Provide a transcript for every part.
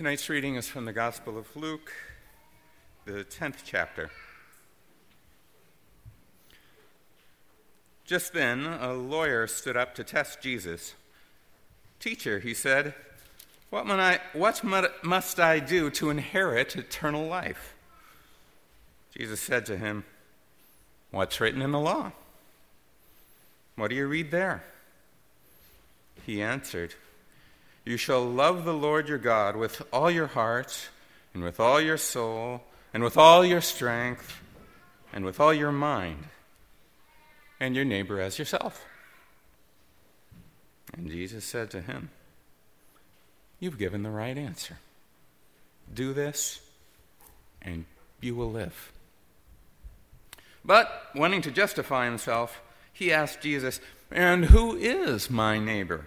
Tonight's reading is from the Gospel of Luke, the 10th chapter. Just then, a lawyer stood up to test Jesus. Teacher, he said, what, I, what must I do to inherit eternal life? Jesus said to him, What's written in the law? What do you read there? He answered, You shall love the Lord your God with all your heart, and with all your soul, and with all your strength, and with all your mind, and your neighbor as yourself. And Jesus said to him, You've given the right answer. Do this, and you will live. But, wanting to justify himself, he asked Jesus, And who is my neighbor?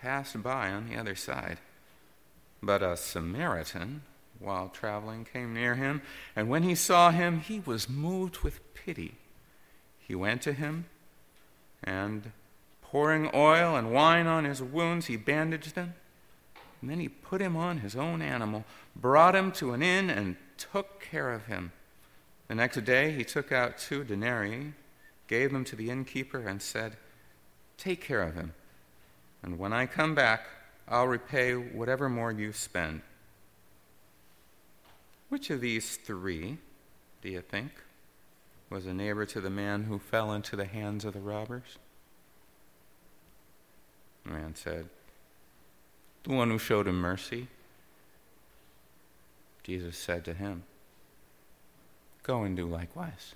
passed by on the other side. But a Samaritan, while traveling, came near him, and when he saw him, he was moved with pity. He went to him, and pouring oil and wine on his wounds, he bandaged them and then he put him on his own animal, brought him to an inn, and took care of him. The next day he took out two denarii, gave them to the innkeeper, and said, Take care of him, and when I come back, I'll repay whatever more you spend. Which of these three, do you think, was a neighbor to the man who fell into the hands of the robbers? The man said, the one who showed him mercy. Jesus said to him, Go and do likewise.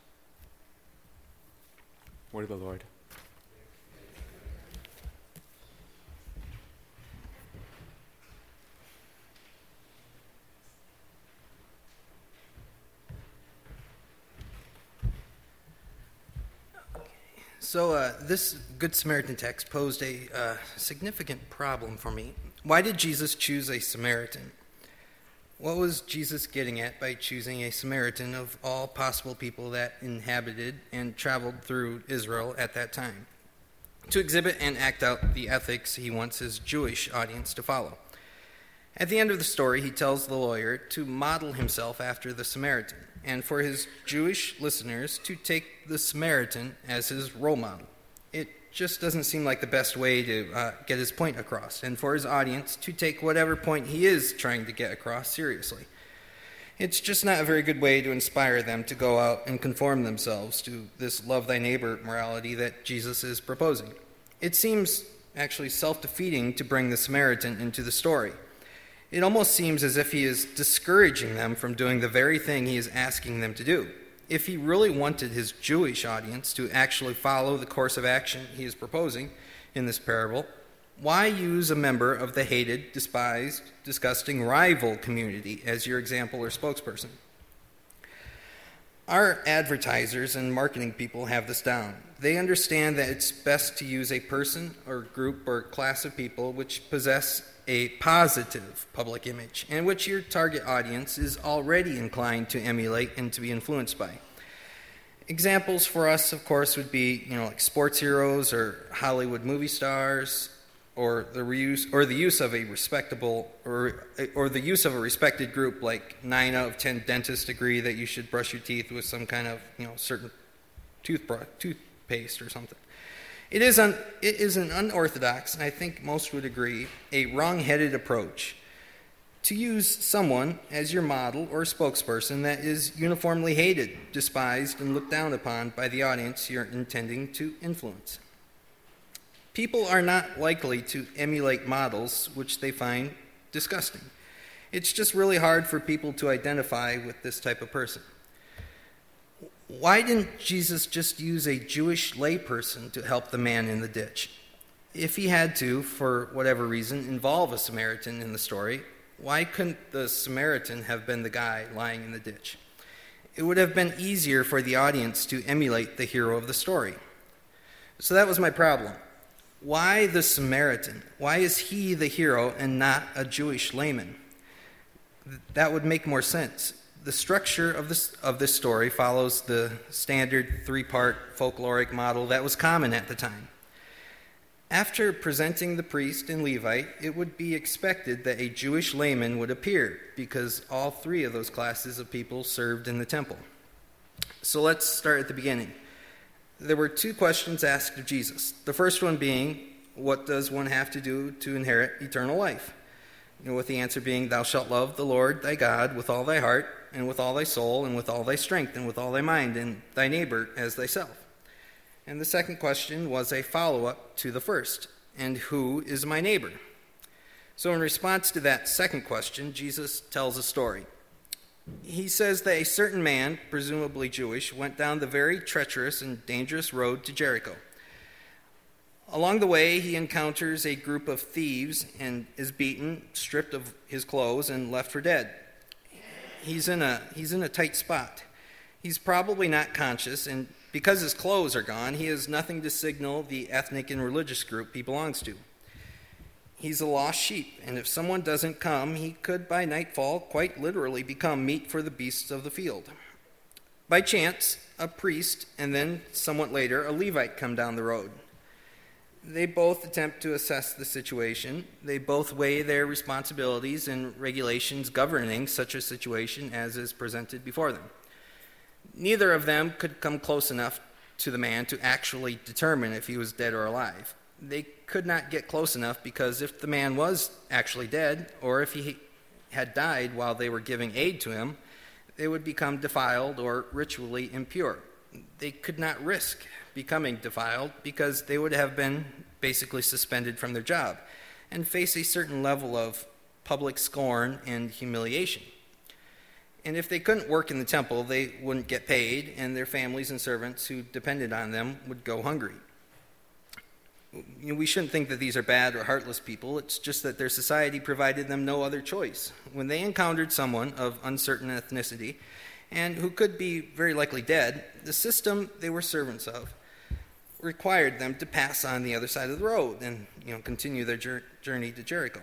Word of the Lord. So, uh, this Good Samaritan text posed a uh, significant problem for me. Why did Jesus choose a Samaritan? What was Jesus getting at by choosing a Samaritan of all possible people that inhabited and traveled through Israel at that time? To exhibit and act out the ethics he wants his Jewish audience to follow. At the end of the story, he tells the lawyer to model himself after the Samaritan, and for his Jewish listeners to take the Samaritan as his role model It just doesn't seem like the best way to uh, get his point across, and for his audience to take whatever point he is trying to get across seriously. It's just not a very good way to inspire them to go out and conform themselves to this love thy neighbor morality that Jesus is proposing. It seems actually self defeating to bring the Samaritan into the story. It almost seems as if he is discouraging them from doing the very thing he is asking them to do if he really wanted his Jewish audience to actually follow the course of action he is proposing in this parable, why use a member of the hated, despised, disgusting rival community as your example or spokesperson? Our advertisers and marketing people have this down. They understand that it's best to use a person or group or class of people which possess a positive public image, and which your target audience is already inclined to emulate and to be influenced by. Examples for us, of course, would be you know like sports heroes or Hollywood movie stars, or the reuse or the use of a respectable or or the use of a respected group like nine out of ten dentists agree that you should brush your teeth with some kind of you know certain toothbrush toothpaste or something. It is, un, it is an unorthodox, and I think most would agree, a wrong headed approach to use someone as your model or spokesperson that is uniformly hated, despised, and looked down upon by the audience you're intending to influence. People are not likely to emulate models which they find disgusting. It's just really hard for people to identify with this type of person why didn't Jesus just use a Jewish layperson to help the man in the ditch? If he had to, for whatever reason, involve a Samaritan in the story, Why couldn't the Samaritan have been the guy lying in the ditch? It would have been easier for the audience to emulate the hero of the story. So that was my problem. Why the Samaritan? Why is he the hero and not a Jewish layman? That would make more sense. The structure of this, of this story follows the standard three part folkloric model that was common at the time. After presenting the priest and Levite, it would be expected that a Jewish layman would appear because all three of those classes of people served in the temple. So let's start at the beginning. There were two questions asked of Jesus. The first one being, What does one have to do to inherit eternal life? You know, with the answer being, Thou shalt love the Lord thy God with all thy heart, and with all thy soul, and with all thy strength, and with all thy mind, and thy neighbor as thyself. And the second question was a follow up to the first And who is my neighbor? So, in response to that second question, Jesus tells a story. He says that a certain man, presumably Jewish, went down the very treacherous and dangerous road to Jericho. Along the way, he encounters a group of thieves and is beaten, stripped of his clothes, and left for dead. He's in a, he's in a tight spot. He's probably not conscious, and because his clothes are gone, he has nothing to signal the ethnic and religious group he belongs to. He's a lost sheep, and if someone doesn't come, he could by nightfall quite literally become meat for the beasts of the field. By chance, a priest and then somewhat later a Levite come down the road. They both attempt to assess the situation. They both weigh their responsibilities and regulations governing such a situation as is presented before them. Neither of them could come close enough to the man to actually determine if he was dead or alive. They could not get close enough because if the man was actually dead, or if he had died while they were giving aid to him, they would become defiled or ritually impure. They could not risk becoming defiled because they would have been basically suspended from their job and face a certain level of public scorn and humiliation. And if they couldn't work in the temple, they wouldn't get paid, and their families and servants who depended on them would go hungry. You know, we shouldn't think that these are bad or heartless people. It's just that their society provided them no other choice. When they encountered someone of uncertain ethnicity and who could be very likely dead, the system they were servants of required them to pass on the other side of the road and you know, continue their journey to Jericho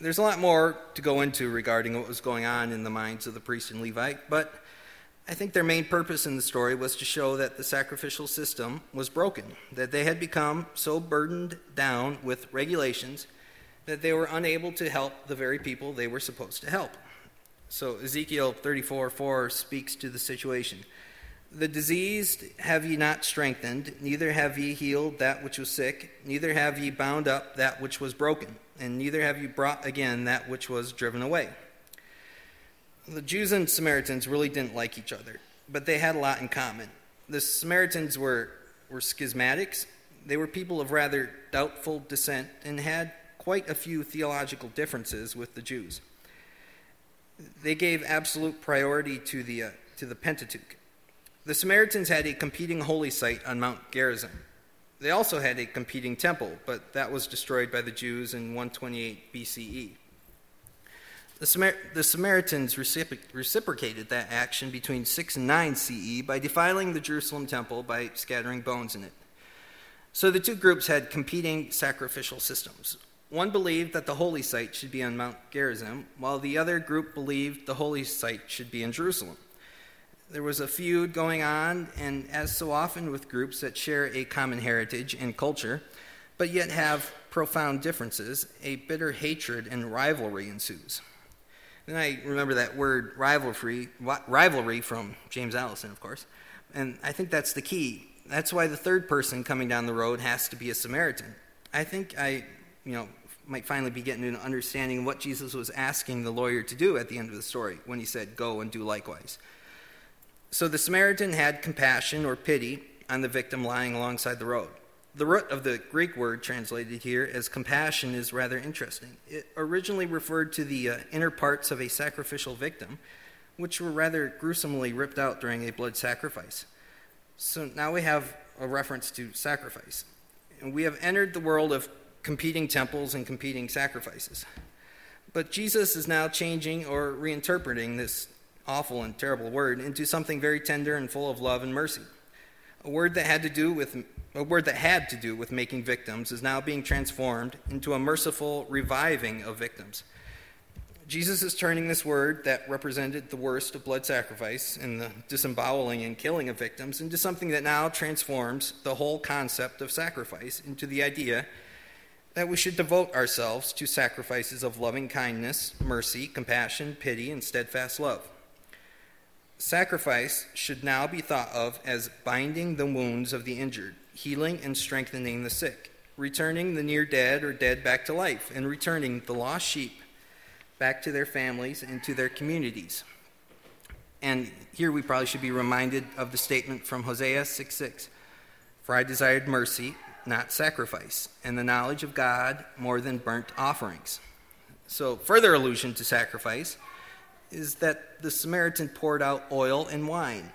there's a lot more to go into regarding what was going on in the minds of the priest and Levite, but I think their main purpose in the story was to show that the sacrificial system was broken, that they had become so burdened down with regulations that they were unable to help the very people they were supposed to help. So Ezekiel 34 4 speaks to the situation. The diseased have ye not strengthened, neither have ye healed that which was sick, neither have ye bound up that which was broken and neither have ye brought again that which was driven away. The Jews and Samaritans really didn't like each other, but they had a lot in common. The Samaritans were, were schismatics, they were people of rather doubtful descent and had quite a few theological differences with the Jews. They gave absolute priority to the, uh, to the Pentateuch. The Samaritans had a competing holy site on Mount Gerizim. They also had a competing temple, but that was destroyed by the Jews in 128 BCE. The, Samar- the Samaritans recipro- reciprocated that action between 6 and 9 CE by defiling the Jerusalem temple by scattering bones in it. So the two groups had competing sacrificial systems. One believed that the holy site should be on Mount Gerizim, while the other group believed the holy site should be in Jerusalem. There was a feud going on, and as so often with groups that share a common heritage and culture, but yet have profound differences, a bitter hatred and rivalry ensues. Then I remember that word rivalry, rivalry from James Alison, of course, and I think that's the key. That's why the third person coming down the road has to be a Samaritan. I think I, you know, might finally be getting an understanding of what Jesus was asking the lawyer to do at the end of the story when he said, Go and do likewise. So the Samaritan had compassion or pity on the victim lying alongside the road. The root of the Greek word translated here as compassion is rather interesting. It originally referred to the uh, inner parts of a sacrificial victim, which were rather gruesomely ripped out during a blood sacrifice. So now we have a reference to sacrifice. And we have entered the world of competing temples and competing sacrifices. But Jesus is now changing or reinterpreting this awful and terrible word into something very tender and full of love and mercy. A word that had to do with a word that had to do with making victims is now being transformed into a merciful reviving of victims. Jesus is turning this word that represented the worst of blood sacrifice and the disemboweling and killing of victims into something that now transforms the whole concept of sacrifice into the idea that we should devote ourselves to sacrifices of loving kindness, mercy, compassion, pity, and steadfast love. Sacrifice should now be thought of as binding the wounds of the injured, healing and strengthening the sick, returning the near dead or dead back to life, and returning the lost sheep back to their families and to their communities. And here we probably should be reminded of the statement from Hosea 6 6 For I desired mercy, not sacrifice, and the knowledge of God more than burnt offerings. So, further allusion to sacrifice is that the Samaritan poured out oil and wine.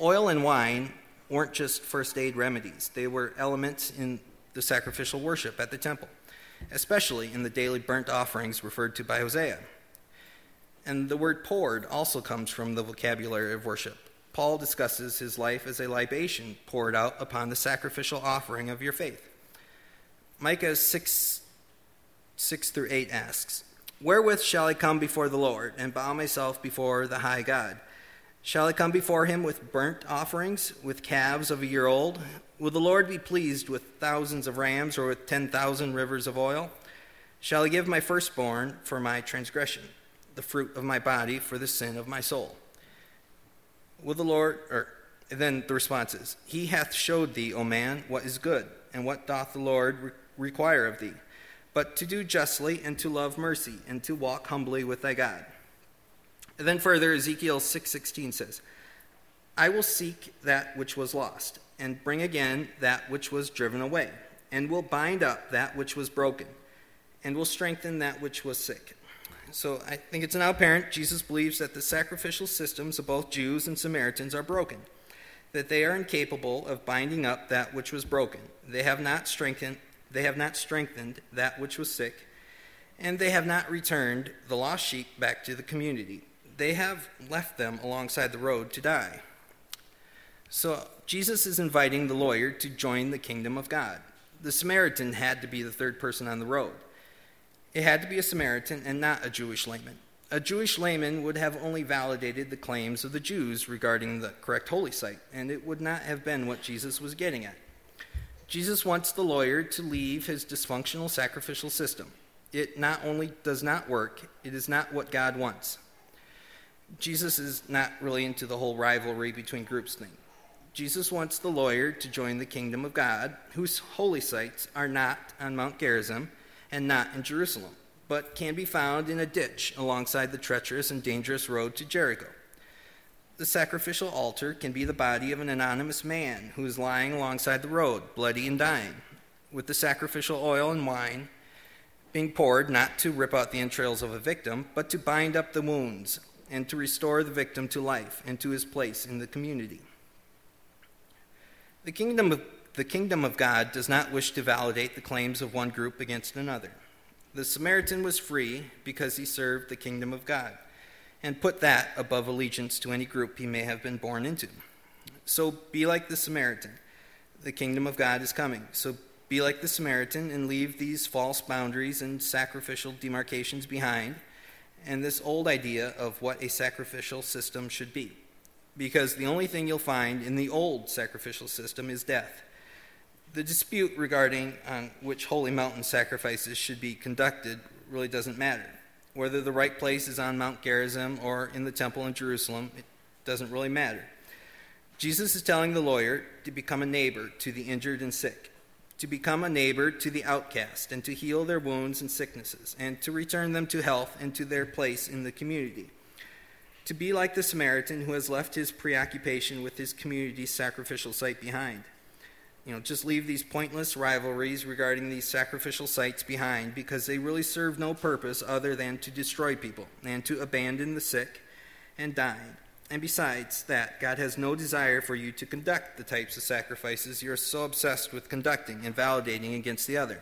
Oil and wine weren't just first aid remedies, they were elements in the sacrificial worship at the temple especially in the daily burnt offerings referred to by Hosea. And the word poured also comes from the vocabulary of worship. Paul discusses his life as a libation poured out upon the sacrificial offering of your faith. Micah 6, 6 through 8 asks, Wherewith shall I come before the Lord and bow myself before the high God? Shall I come before him with burnt offerings, with calves of a year old? Will the Lord be pleased with thousands of rams or with 10,000 rivers of oil? Shall I give my firstborn for my transgression, the fruit of my body for the sin of my soul? Will the Lord, or then the response is, He hath showed thee, O man, what is good, and what doth the Lord re- require of thee, but to do justly and to love mercy and to walk humbly with thy God. And then further, Ezekiel 6:16 says, I will seek that which was lost and bring again that which was driven away, and will bind up that which was broken, and will strengthen that which was sick. So I think it's now apparent Jesus believes that the sacrificial systems of both Jews and Samaritans are broken, that they are incapable of binding up that which was broken. They have not strengthened they have not strengthened that which was sick, and they have not returned the lost sheep back to the community. They have left them alongside the road to die. So Jesus is inviting the lawyer to join the kingdom of God. The Samaritan had to be the third person on the road. It had to be a Samaritan and not a Jewish layman. A Jewish layman would have only validated the claims of the Jews regarding the correct holy site, and it would not have been what Jesus was getting at. Jesus wants the lawyer to leave his dysfunctional sacrificial system. It not only does not work, it is not what God wants. Jesus is not really into the whole rivalry between groups thing. Jesus wants the lawyer to join the kingdom of God, whose holy sites are not on Mount Gerizim and not in Jerusalem, but can be found in a ditch alongside the treacherous and dangerous road to Jericho. The sacrificial altar can be the body of an anonymous man who is lying alongside the road, bloody and dying, with the sacrificial oil and wine being poured not to rip out the entrails of a victim, but to bind up the wounds and to restore the victim to life and to his place in the community. The kingdom of, the kingdom of God does not wish to validate the claims of one group against another. The Samaritan was free because he served the kingdom of God and put that above allegiance to any group he may have been born into. So be like the Samaritan. The kingdom of God is coming. So be like the Samaritan and leave these false boundaries and sacrificial demarcations behind and this old idea of what a sacrificial system should be because the only thing you'll find in the old sacrificial system is death. The dispute regarding on which holy mountain sacrifices should be conducted really doesn't matter. Whether the right place is on Mount Gerizim or in the temple in Jerusalem, it doesn't really matter. Jesus is telling the lawyer to become a neighbor to the injured and sick, to become a neighbor to the outcast, and to heal their wounds and sicknesses, and to return them to health and to their place in the community to be like the Samaritan who has left his preoccupation with his community's sacrificial site behind. You know, just leave these pointless rivalries regarding these sacrificial sites behind because they really serve no purpose other than to destroy people and to abandon the sick and dying. And besides that, God has no desire for you to conduct the types of sacrifices you're so obsessed with conducting and validating against the other.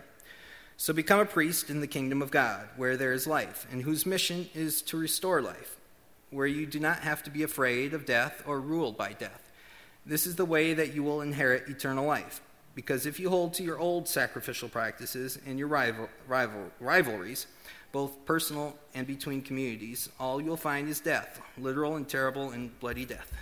So become a priest in the kingdom of God, where there is life, and whose mission is to restore life, where you do not have to be afraid of death or ruled by death. This is the way that you will inherit eternal life. Because if you hold to your old sacrificial practices and your rival, rival, rivalries, both personal and between communities, all you'll find is death, literal and terrible and bloody death.